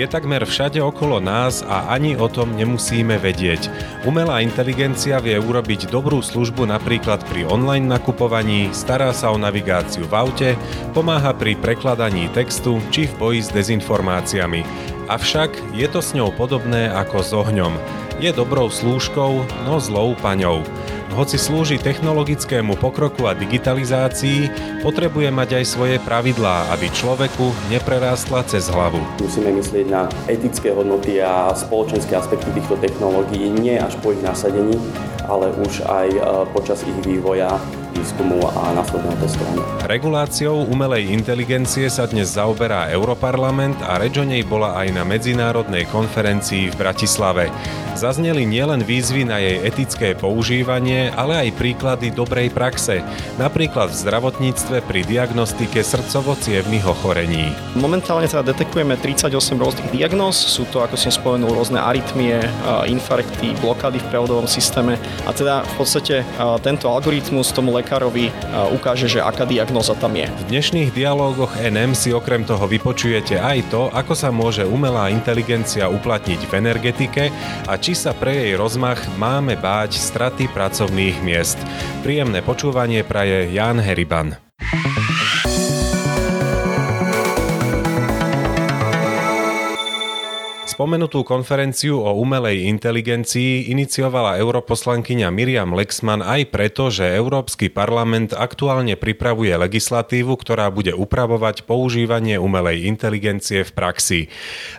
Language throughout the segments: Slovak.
Je takmer všade okolo nás a ani o tom nemusíme vedieť. Umelá inteligencia vie urobiť dobrú službu napríklad pri online nakupovaní, stará sa o navigáciu v aute, pomáha pri prekladaní textu či v boji s dezinformáciami. Avšak je to s ňou podobné ako s ohňom. Je dobrou slúžkou, no zlou paňou. Hoci slúži technologickému pokroku a digitalizácii, potrebuje mať aj svoje pravidlá, aby človeku neprerástla cez hlavu. Musíme myslieť na etické hodnoty a spoločenské aspekty týchto technológií, nie až po ich nasadení, ale už aj e, počas ich vývoja výskumu a následného testovania. Reguláciou umelej inteligencie sa dnes zaoberá Europarlament a reč o nej bola aj na medzinárodnej konferencii v Bratislave. Zazneli nielen výzvy na jej etické používanie, ale aj príklady dobrej praxe, napríklad v zdravotníctve pri diagnostike srdcovo-cievných ochorení. Momentálne teda detekujeme 38 rôznych diagnóz, sú to, ako som spomenul, rôzne arytmie, infarkty, blokády v prevodovom systéme a teda v podstate tento algoritmus tomu lekárovi ukáže, že aká diagnoza tam je. V dnešných dialógoch NM si okrem toho vypočujete aj to, ako sa môže umelá inteligencia uplatniť v energetike a či sa pre jej rozmach máme báť straty pracovných miest. Príjemné počúvanie praje Jan Heriban. Spomenutú konferenciu o umelej inteligencii iniciovala europoslankyňa Miriam Lexman aj preto, že Európsky parlament aktuálne pripravuje legislatívu, ktorá bude upravovať používanie umelej inteligencie v praxi.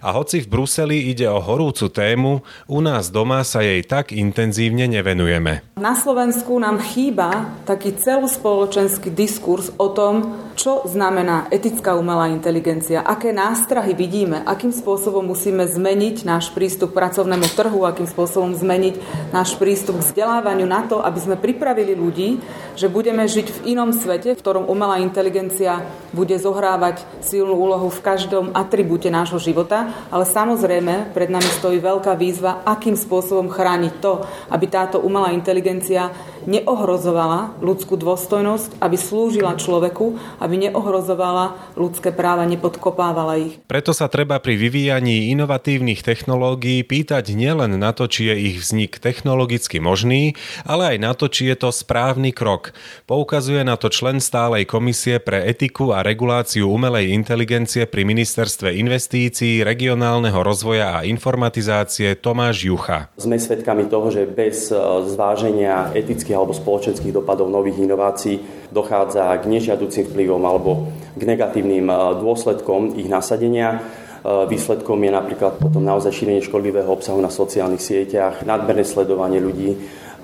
A hoci v Bruseli ide o horúcu tému, u nás doma sa jej tak intenzívne nevenujeme. Na Slovensku nám chýba taký celospoločenský diskurs o tom, čo znamená etická umelá inteligencia, aké nástrahy vidíme, akým spôsobom musíme zmeniť náš prístup k pracovnému trhu, akým spôsobom zmeniť náš prístup k vzdelávaniu na to, aby sme pripravili ľudí, že budeme žiť v inom svete, v ktorom umelá inteligencia bude zohrávať silnú úlohu v každom atribúte nášho života, ale samozrejme pred nami stojí veľká výzva, akým spôsobom chrániť to, aby táto umelá inteligencia neohrozovala ľudskú dôstojnosť, aby slúžila človeku, aby neohrozovala ľudské práva, nepodkopávala ich. Preto sa treba pri vyvíjaní inovatívnych technológií pýtať nielen na to, či je ich vznik technologicky možný, ale aj na to, či je to správny krok. Poukazuje na to člen stálej komisie pre etiku a reguláciu umelej inteligencie pri Ministerstve investícií, regionálneho rozvoja a informatizácie Tomáš Jucha. Sme svedkami toho, že bez e, zváženia etických alebo spoločenských dopadov nových inovácií dochádza k nežiaducim vplyvom alebo k negatívnym e, dôsledkom ich nasadenia Eh, výsledkom je napríklad potom naozaj šírenie škodlivého obsahu na sociálnych sieťach, nadmerné sledovanie ľudí,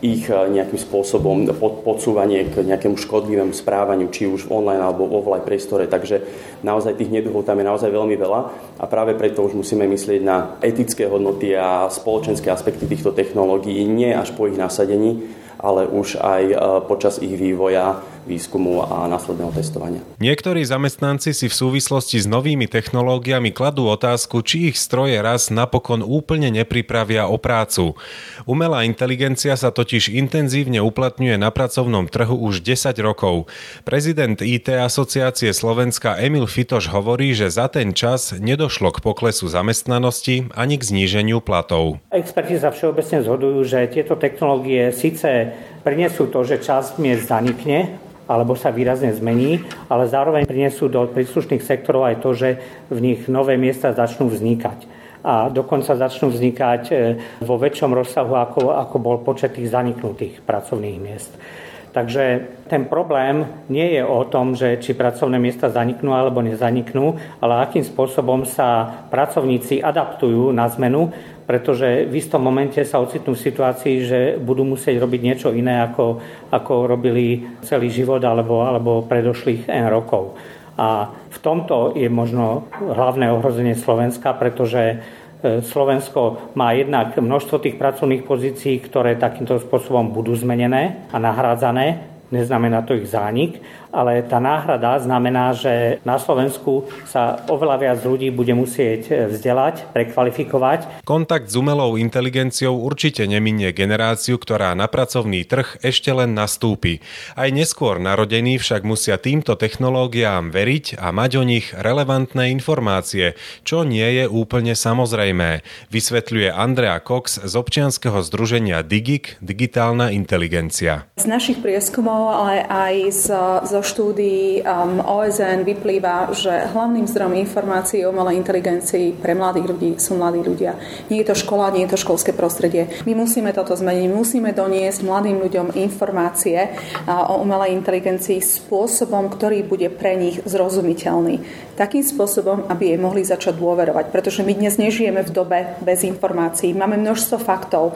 ich eh, nejakým spôsobom podsúvanie k nejakému škodlivému správaniu, či už v online alebo v offline priestore. Takže naozaj tých neduhov tam je naozaj veľmi veľa a práve preto už musíme myslieť na etické hodnoty a spoločenské aspekty týchto technológií, nie až po ich nasadení, ale už aj počas ich vývoja výskumu a následného testovania. Niektorí zamestnanci si v súvislosti s novými technológiami kladú otázku, či ich stroje raz napokon úplne nepripravia o prácu. Umelá inteligencia sa totiž intenzívne uplatňuje na pracovnom trhu už 10 rokov. Prezident IT asociácie Slovenska Emil Fitoš hovorí, že za ten čas nedošlo k poklesu zamestnanosti ani k zníženiu platov. Experti sa všeobecne zhodujú, že tieto technológie síce prinesú to, že časť miest zanikne, alebo sa výrazne zmení, ale zároveň prinesú do príslušných sektorov aj to, že v nich nové miesta začnú vznikať a dokonca začnú vznikať e, vo väčšom rozsahu, ako, ako bol počet tých zaniknutých pracovných miest. Takže ten problém nie je o tom, že či pracovné miesta zaniknú alebo nezaniknú, ale akým spôsobom sa pracovníci adaptujú na zmenu, pretože v istom momente sa ocitnú v situácii, že budú musieť robiť niečo iné, ako, ako robili celý život alebo, alebo predošlých N rokov. A v tomto je možno hlavné ohrozenie Slovenska, pretože e, Slovensko má jednak množstvo tých pracovných pozícií, ktoré takýmto spôsobom budú zmenené a nahrádzané neznamená to ich zánik, ale tá náhrada znamená, že na Slovensku sa oveľa viac ľudí bude musieť vzdelať, prekvalifikovať. Kontakt s umelou inteligenciou určite neminie generáciu, ktorá na pracovný trh ešte len nastúpi. Aj neskôr narodení však musia týmto technológiám veriť a mať o nich relevantné informácie, čo nie je úplne samozrejmé, vysvetľuje Andrea Cox z občianskeho združenia Digik Digitálna inteligencia. Z našich prieskumov, ale aj z, zo štúdií um, OSN vyplýva, že hlavným zdrojom informácií o umelej inteligencii pre mladých ľudí sú mladí ľudia. Nie je to škola, nie je to školské prostredie. My musíme toto zmeniť, musíme doniesť mladým ľuďom informácie uh, o umelej inteligencii spôsobom, ktorý bude pre nich zrozumiteľný. Takým spôsobom, aby jej mohli začať dôverovať. Pretože my dnes nežijeme v dobe bez informácií. Máme množstvo faktov.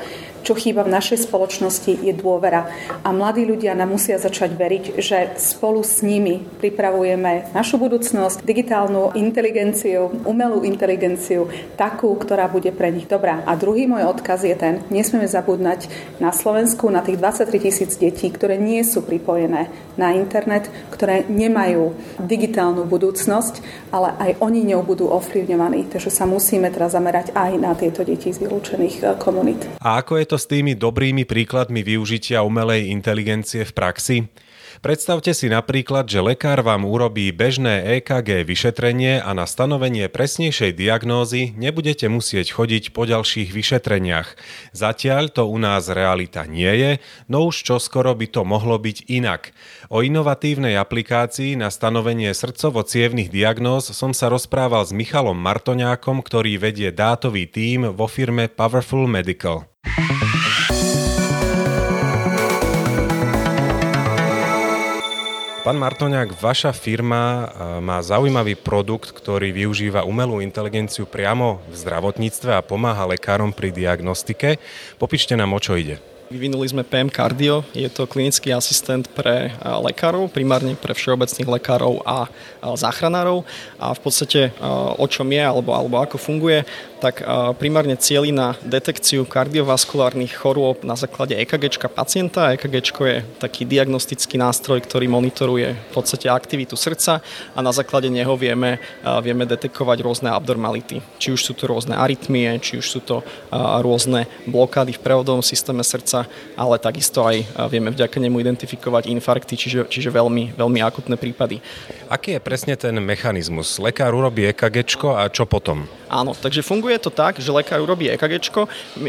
Čo chýba v našej spoločnosti je dôvera. A mladí ľudia nám musia začať veriť, že spolu s nimi pripravujeme našu budúcnosť, digitálnu inteligenciu, umelú inteligenciu, takú, ktorá bude pre nich dobrá. A druhý môj odkaz je ten, nesmieme zabudnať na Slovensku, na tých 23 tisíc detí, ktoré nie sú pripojené na internet, ktoré nemajú digitálnu budúcnosť, ale aj oni ňou budú ovplyvňovaní. Takže sa musíme teraz zamerať aj na tieto deti z vylúčených eh, komunít. A ako je to s tými dobrými príkladmi využitia umelej inteligencie v praxi? Predstavte si napríklad, že lekár vám urobí bežné EKG vyšetrenie a na stanovenie presnejšej diagnózy nebudete musieť chodiť po ďalších vyšetreniach. Zatiaľ to u nás realita nie je, no už čoskoro by to mohlo byť inak. O inovatívnej aplikácii na stanovenie srdcovo-cievnych diagnóz som sa rozprával s Michalom Martoňákom, ktorý vedie dátový tím vo firme Powerful Medical. Pán Martoňák, vaša firma má zaujímavý produkt, ktorý využíva umelú inteligenciu priamo v zdravotníctve a pomáha lekárom pri diagnostike. Popíšte nám, o čo ide. Vyvinuli sme PM Cardio, je to klinický asistent pre lekárov, primárne pre všeobecných lekárov a záchranárov a v podstate o čom je alebo, alebo ako funguje, tak primárne cieli na detekciu kardiovaskulárnych chorôb na základe EKG pacienta. EKG je taký diagnostický nástroj, ktorý monitoruje v podstate aktivitu srdca a na základe neho vieme, vieme detekovať rôzne abnormality. Či už sú to rôzne arytmie, či už sú to rôzne blokády v prevodovom systéme srdca, ale takisto aj vieme vďaka nemu identifikovať infarkty, čiže, čiže veľmi, veľmi akutné prípady. Aký je presne ten mechanizmus? Lekár urobí EKG a čo potom? Áno, takže funguje to tak, že lekár urobí EKG,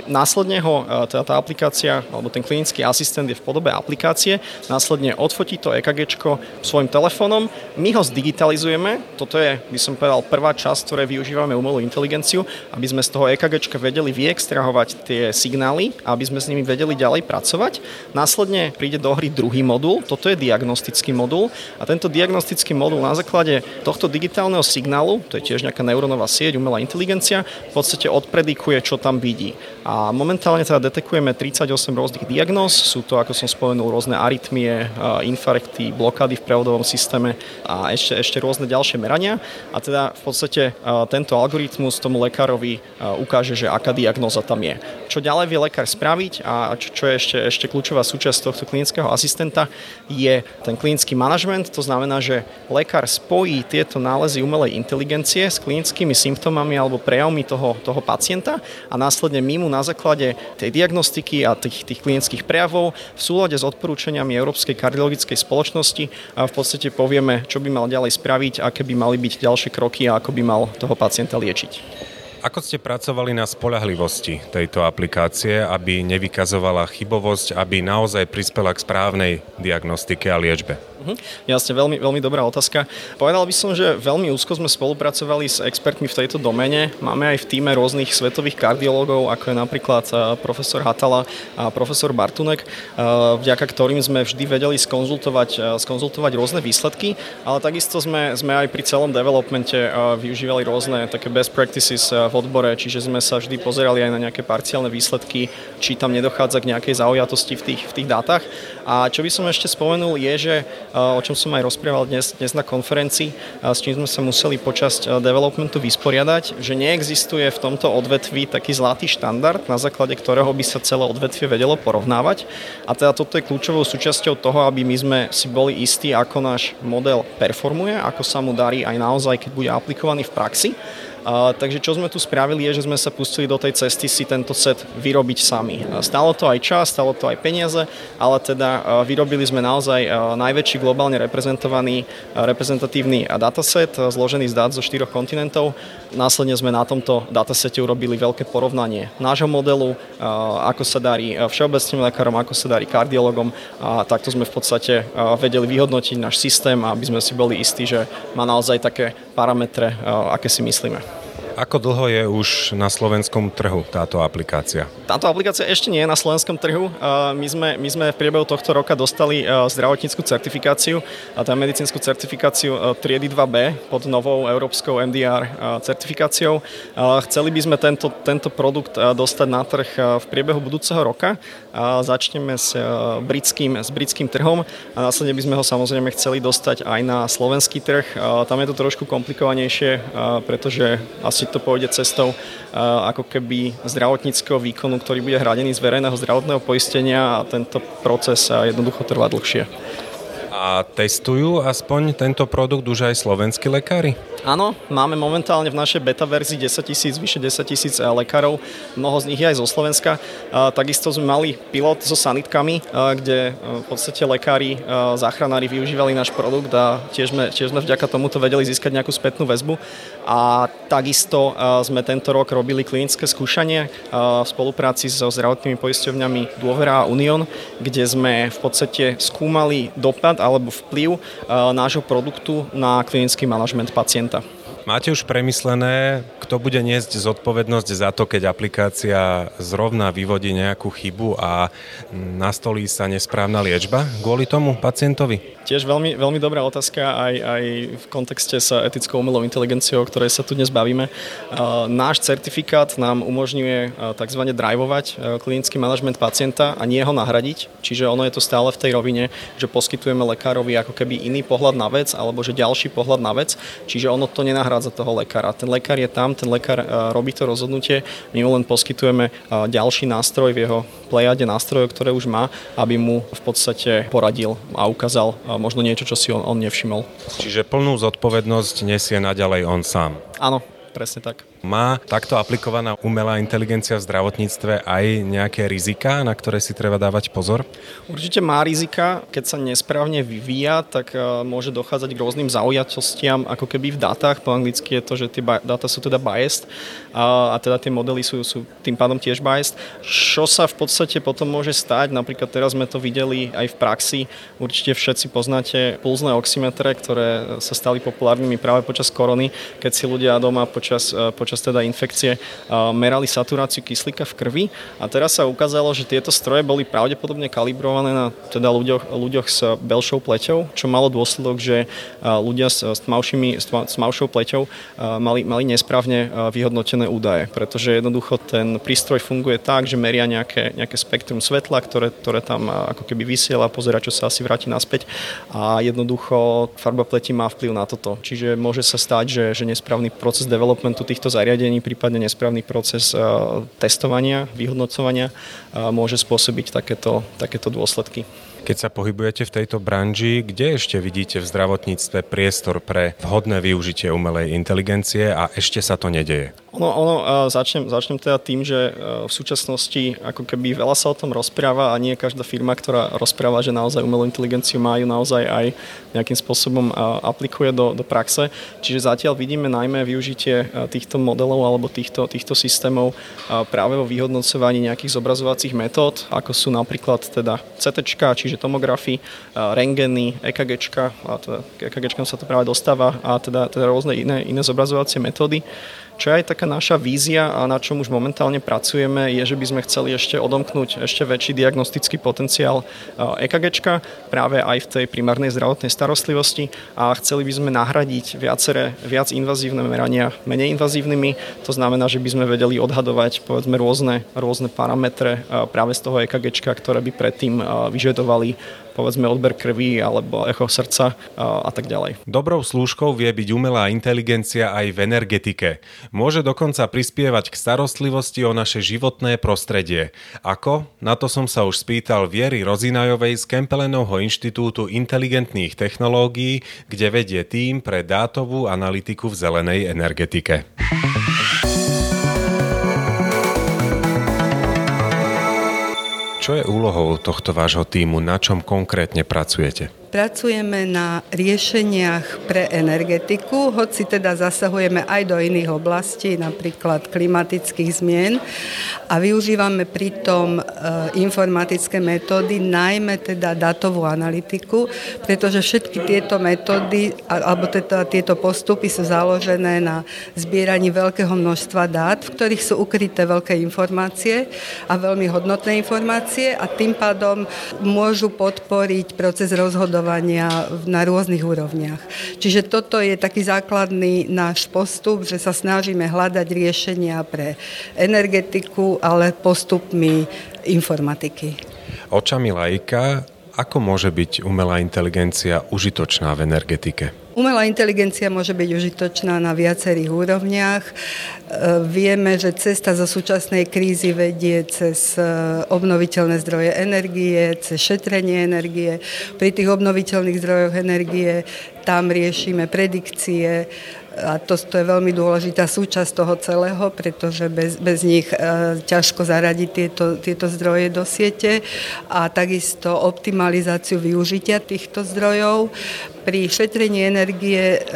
následne ho e, teda tá aplikácia alebo ten klinický asistent je v podobe aplikácie, následne odfotí to EKG svojim telefónom, my ho zdigitalizujeme, toto je, by som povedal, prvá časť, ktoré využívame umelú inteligenciu, aby sme z toho EKG vedeli vyextrahovať tie signály, aby sme s nimi vedeli ďalej pracovať. Následne príde do hry druhý modul, toto je diagnostický modul a tento diagnostický modul na základe tohto digitálneho signálu, to je tiež nejaká neurónová sieť, umelá inteligencia, v podstate odpredikuje, čo tam vidí. A momentálne teda detekujeme 38 rôznych diagnóz, sú to, ako som spomenul, rôzne arytmie, infarkty, blokády v prevodovom systéme a ešte, ešte rôzne ďalšie merania. A teda v podstate tento algoritmus tomu lekárovi ukáže, že aká diagnóza tam je. Čo ďalej vie lekár spraviť a čo, čo je ešte, ešte kľúčová súčasť tohto klinického asistenta je ten klinický manažment. To znamená, že lekár spojí tieto nálezy umelej inteligencie s klinickými symptómami alebo prejavmi toho, toho pacienta a následne my mu na základe tej diagnostiky a tých, tých klinických prejavov v súlade s odporúčaniami Európskej kardiologickej spoločnosti a v podstate povieme, čo by mal ďalej spraviť, aké by mali byť ďalšie kroky a ako by mal toho pacienta liečiť. Ako ste pracovali na spolahlivosti tejto aplikácie, aby nevykazovala chybovosť, aby naozaj prispela k správnej diagnostike a liečbe? Uh-huh. Jasne, veľmi, veľmi dobrá otázka. Povedal by som, že veľmi úzko sme spolupracovali s expertmi v tejto domene. Máme aj v týme rôznych svetových kardiológov, ako je napríklad eh, profesor Hatala a profesor Bartunek, eh, vďaka ktorým sme vždy vedeli skonzultovať, eh, skonzultovať rôzne výsledky, ale takisto sme, sme aj pri celom developmente využívali rôzne také best practices odbore, čiže sme sa vždy pozerali aj na nejaké parciálne výsledky, či tam nedochádza k nejakej zaujatosti v tých, v tých dátach. A čo by som ešte spomenul je, že o čom som aj rozprával dnes, dnes na konferencii, s čím sme sa museli počas developmentu vysporiadať, že neexistuje v tomto odvetví taký zlatý štandard, na základe ktorého by sa celé odvetvie vedelo porovnávať. A teda toto je kľúčovou súčasťou toho, aby my sme si boli istí, ako náš model performuje, ako sa mu darí aj naozaj, keď bude aplikovaný v praxi. Takže čo sme tu spravili je, že sme sa pustili do tej cesty si tento set vyrobiť sami. Stalo to aj čas, stalo to aj peniaze, ale teda vyrobili sme naozaj najväčší globálne reprezentovaný reprezentatívny dataset zložený z dát zo štyroch kontinentov. Následne sme na tomto datasete urobili veľké porovnanie nášho modelu, ako sa darí všeobecným lekárom, ako sa darí kardiologom a takto sme v podstate vedeli vyhodnotiť náš systém, aby sme si boli istí, že má naozaj také parametre, aké si myslíme. Ako dlho je už na slovenskom trhu táto aplikácia? Táto aplikácia ešte nie je na slovenskom trhu. My sme, my sme v priebehu tohto roka dostali zdravotníckú certifikáciu, a tá medicínsku certifikáciu triedy 2B pod novou európskou MDR certifikáciou. Chceli by sme tento, tento produkt dostať na trh v priebehu budúceho roka. Začneme s britským, s britským trhom a následne by sme ho samozrejme chceli dostať aj na slovenský trh. Tam je to trošku komplikovanejšie, pretože asi to pôjde cestou ako keby zdravotníckého výkonu, ktorý bude hradený z verejného zdravotného poistenia a tento proces jednoducho trvá dlhšie. A testujú aspoň tento produkt už aj slovenskí lekári? Áno, máme momentálne v našej beta verzii 10 tisíc, vyše 10 tisíc eh, lekárov, mnoho z nich je aj zo Slovenska. Takisto sme mali pilot so sanitkami, eh, kde eh, v podstate lekári, záchranári využívali náš produkt a tiež sme, tiež sme vďaka tomuto vedeli získať nejakú spätnú väzbu. A takisto sme tento rok robili klinické skúšanie v spolupráci so zdravotnými poisťovňami Dôvera a Union, kde sme v podstate skúmali dopad alebo vplyv nášho produktu na klinický manažment pacienta. Máte už premyslené, kto bude niesť zodpovednosť za to, keď aplikácia zrovna vyvodí nejakú chybu a nastolí sa nesprávna liečba kvôli tomu pacientovi? Tiež veľmi, veľmi dobrá otázka aj, aj v kontexte s etickou umelou inteligenciou, o ktorej sa tu dnes bavíme. Náš certifikát nám umožňuje tzv. drivovať klinický manažment pacienta a nie ho nahradiť. Čiže ono je to stále v tej rovine, že poskytujeme lekárovi ako keby iný pohľad na vec alebo že ďalší pohľad na vec. Čiže ono to nenahrádza nahrádza toho lekára. Ten lekár je tam, ten lekár e, robí to rozhodnutie, my mu len poskytujeme e, ďalší nástroj v jeho plejade nástrojov, ktoré už má, aby mu v podstate poradil a ukázal e, možno niečo, čo si on, on nevšimol. Čiže plnú zodpovednosť nesie naďalej on sám. Áno, presne tak. Má takto aplikovaná umelá inteligencia v zdravotníctve aj nejaké rizika, na ktoré si treba dávať pozor? Určite má rizika. Keď sa nesprávne vyvíja, tak e, môže dochádzať k rôznym zaujatostiam, ako keby v dátach. Po anglicky je to, že tie dáta sú teda biased a, a teda tie modely sú, sú tým pádom tiež biased. Čo sa v podstate potom môže stať, napríklad teraz sme to videli aj v praxi, určite všetci poznáte pulzné oximetre, ktoré sa stali populárnymi práve počas korony, keď si ľudia doma počas, e, počas počas teda infekcie merali saturáciu kyslíka v krvi. A teraz sa ukázalo, že tieto stroje boli pravdepodobne kalibrované na teda ľuďoch, ľuďoch s belšou pleťou, čo malo dôsledok, že ľudia s, tmavšími, s tmavšou pleťou mali, mali nesprávne vyhodnotené údaje, pretože jednoducho ten prístroj funguje tak, že meria nejaké, nejaké spektrum svetla, ktoré, ktoré tam ako keby vysiela, pozera, čo sa asi vráti naspäť. A jednoducho farba pleti má vplyv na toto. Čiže môže sa stať, že, že nesprávny proces developmentu týchto zariadení zariadení, prípadne nesprávny proces eh, testovania, vyhodnocovania môže spôsobiť takéto, takéto dôsledky. Keď sa pohybujete v tejto branži, kde ešte vidíte v zdravotníctve priestor pre vhodné využitie umelej inteligencie a ešte sa to nedeje? Ono, ono začnem, začnem teda tým, že v súčasnosti ako keby veľa sa o tom rozpráva a nie každá firma, ktorá rozpráva, že naozaj umelú inteligenciu majú naozaj aj nejakým spôsobom aplikuje do, do praxe. Čiže zatiaľ vidíme najmä využitie týchto modelov alebo týchto, týchto systémov práve vo vyhodnocovaní nejakých zobrazovacích metód, ako sú napríklad teda CT, čiže tomografy, rengeny, EKG, a teda EKG sa to práve dostáva a teda, teda rôzne iné, iné zobrazovacie metódy. Čo je aj taká naša vízia a na čom už momentálne pracujeme, je, že by sme chceli ešte odomknúť ešte väčší diagnostický potenciál EKG práve aj v tej primárnej zdravotnej starostlivosti a chceli by sme nahradiť viaceré, viac invazívne merania menej invazívnymi. To znamená, že by sme vedeli odhadovať povedzme rôzne, rôzne parametre práve z toho EKG, ktoré by predtým vyžadovali vykonávali povedzme odber krvi alebo echo srdca a, a tak ďalej. Dobrou slúžkou vie byť umelá inteligencia aj v energetike. Môže dokonca prispievať k starostlivosti o naše životné prostredie. Ako? Na to som sa už spýtal Viery Rozinajovej z Kempelenovho inštitútu inteligentných technológií, kde vedie tým pre dátovú analytiku v zelenej energetike. Čo je úlohou tohto vášho týmu? Na čom konkrétne pracujete? Pracujeme na riešeniach pre energetiku, hoci teda zasahujeme aj do iných oblastí, napríklad klimatických zmien. A využívame pritom e, informatické metódy, najmä teda datovú analytiku, pretože všetky tieto metódy alebo teda tieto postupy sú založené na zbieraní veľkého množstva dát, v ktorých sú ukryté veľké informácie a veľmi hodnotné informácie a tým pádom môžu podporiť proces rozhodovania rozhodovania na rôznych úrovniach. Čiže toto je taký základný náš postup, že sa snažíme hľadať riešenia pre energetiku, ale postupmi informatiky. Očami lajka, ako môže byť umelá inteligencia užitočná v energetike? Umelá inteligencia môže byť užitočná na viacerých úrovniach. E, vieme, že cesta zo súčasnej krízy vedie cez e, obnoviteľné zdroje energie, cez šetrenie energie. Pri tých obnoviteľných zdrojoch energie tam riešime predikcie, a to, to je veľmi dôležitá súčasť toho celého, pretože bez, bez nich e, ťažko zaradiť tieto, tieto zdroje do siete a takisto optimalizáciu využitia týchto zdrojov. Pri šetrení energie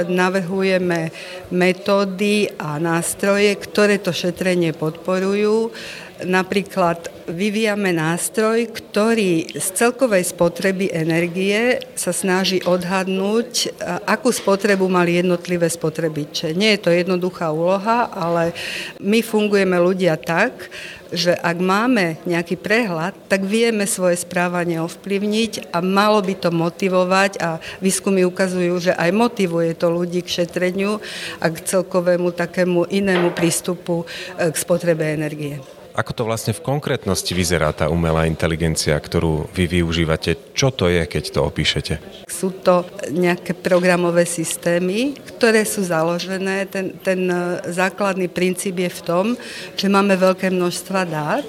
navrhujeme metódy a nástroje, ktoré to šetrenie podporujú. Napríklad vyvíjame nástroj, ktorý z celkovej spotreby energie sa snaží odhadnúť, akú spotrebu mali jednotlivé spotrebiče. Nie je to jednoduchá úloha, ale my fungujeme ľudia tak, že ak máme nejaký prehľad, tak vieme svoje správanie ovplyvniť a malo by to motivovať a výskumy ukazujú, že aj motivuje to ľudí k šetreniu a k celkovému takému inému prístupu e, k spotrebe energie. Ako to vlastne v konkrétnosti vyzerá tá umelá inteligencia, ktorú vy využívate? Čo to je, keď to opíšete? Sú to nejaké programové systémy, ktoré sú založené. Ten, ten e, základný princíp je v tom, že máme veľké množstva dát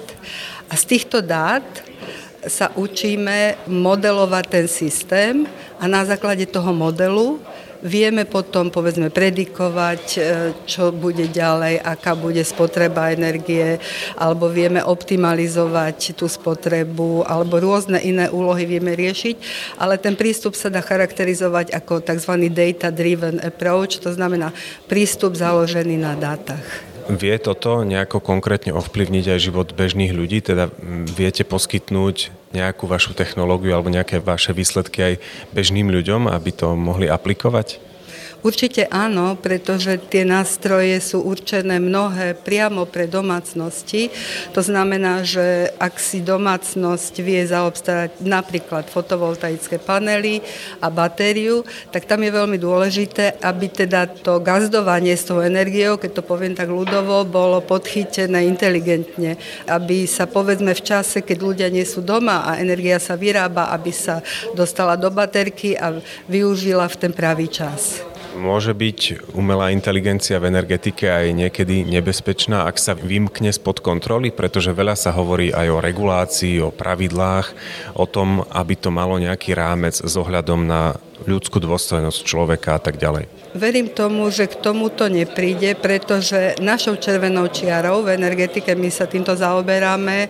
a z týchto dát sa učíme modelovať ten systém a na základe toho modelu Vieme potom, povedzme, predikovať, e, čo bude ďalej, aká bude spotreba energie, alebo vieme optimalizovať tú spotrebu, alebo rôzne iné úlohy vieme riešiť, ale ten prístup sa dá charakterizovať ako tzv. data-driven approach, to znamená prístup založený na dátach. Vie toto nejako konkrétne ovplyvniť aj život bežných ľudí? Teda viete poskytnúť nejakú vašu technológiu alebo nejaké vaše výsledky aj bežným ľuďom, aby to mohli aplikovať? Určite áno, pretože tie nástroje sú určené mnohé priamo pre domácnosti. To znamená, že ak si domácnosť vie zaobstarať napríklad fotovoltaické panely a batériu, tak tam je veľmi dôležité, aby teda to gazdovanie s tou energiou, keď to poviem tak ľudovo, bolo podchytené inteligentne. Aby sa povedzme v čase, keď ľudia nie sú doma a energia sa vyrába, aby sa dostala do baterky a využila v ten pravý čas. Môže byť umelá inteligencia v energetike aj niekedy nebezpečná, ak sa vymkne spod kontroly, pretože veľa sa hovorí aj o regulácii, o pravidlách, o tom, aby to malo nejaký rámec s ohľadom na ľudskú dôstojnosť človeka a tak ďalej. Verím tomu, že k tomuto nepríde, pretože našou červenou čiarou v energetike, my sa týmto zaoberáme,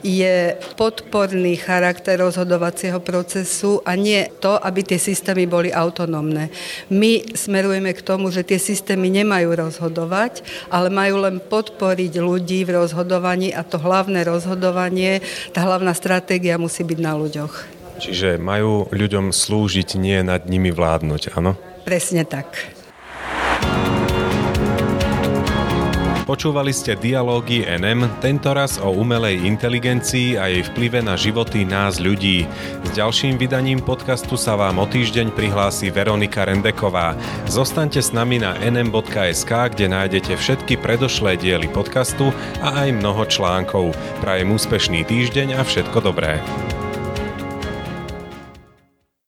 je podporný charakter rozhodovacieho procesu a nie to, aby tie systémy boli autonómne. My smerujeme k tomu, že tie systémy nemajú rozhodovať, ale majú len podporiť ľudí v rozhodovaní a to hlavné rozhodovanie, tá hlavná stratégia musí byť na ľuďoch. Čiže majú ľuďom slúžiť, nie nad nimi vládnuť, áno? Presne tak. Počúvali ste dialógy NM, tentoraz o umelej inteligencii a jej vplyve na životy nás ľudí. S ďalším vydaním podcastu sa vám o týždeň prihlási Veronika Rendeková. Zostaňte s nami na nm.sk, kde nájdete všetky predošlé diely podcastu a aj mnoho článkov. Prajem úspešný týždeň a všetko dobré.